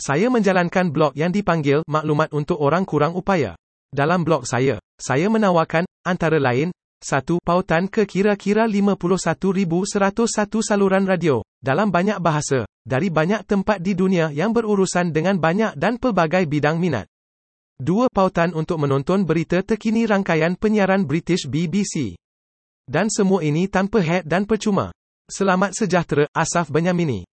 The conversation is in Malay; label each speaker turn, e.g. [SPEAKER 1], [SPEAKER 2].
[SPEAKER 1] Saya menjalankan blog yang dipanggil Maklumat untuk Orang Kurang Upaya. Dalam blog saya, saya menawarkan, antara lain, satu pautan ke kira-kira 51,101 saluran radio, dalam banyak bahasa, dari banyak tempat di dunia yang berurusan dengan banyak dan pelbagai bidang minat. Dua pautan untuk menonton berita terkini rangkaian penyiaran British BBC. Dan semua ini tanpa head dan percuma. Selamat sejahtera, Asaf Benyamini.